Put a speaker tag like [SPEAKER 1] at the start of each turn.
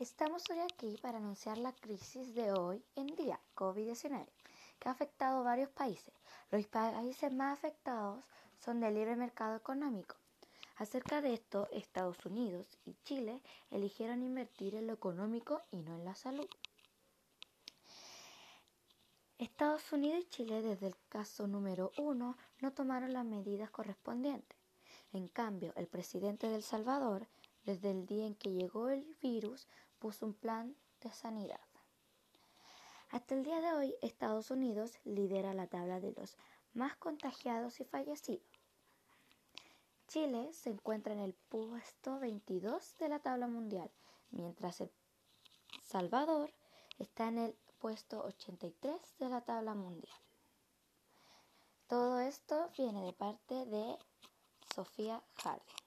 [SPEAKER 1] Estamos hoy aquí para anunciar la crisis de hoy en día, COVID-19, que ha afectado varios países. Los países más afectados son del libre mercado económico. Acerca de esto, Estados Unidos y Chile eligieron invertir en lo económico y no en la salud. Estados Unidos y Chile desde el caso número uno no tomaron las medidas correspondientes. En cambio, el presidente de El Salvador, desde el día en que llegó el virus, puso un plan de sanidad. Hasta el día de hoy, Estados Unidos lidera la tabla de los más contagiados y fallecidos. Chile se encuentra en el puesto 22 de la tabla mundial, mientras El Salvador está en el puesto 83 de la tabla mundial. Todo esto viene de parte de Sofía Hardy.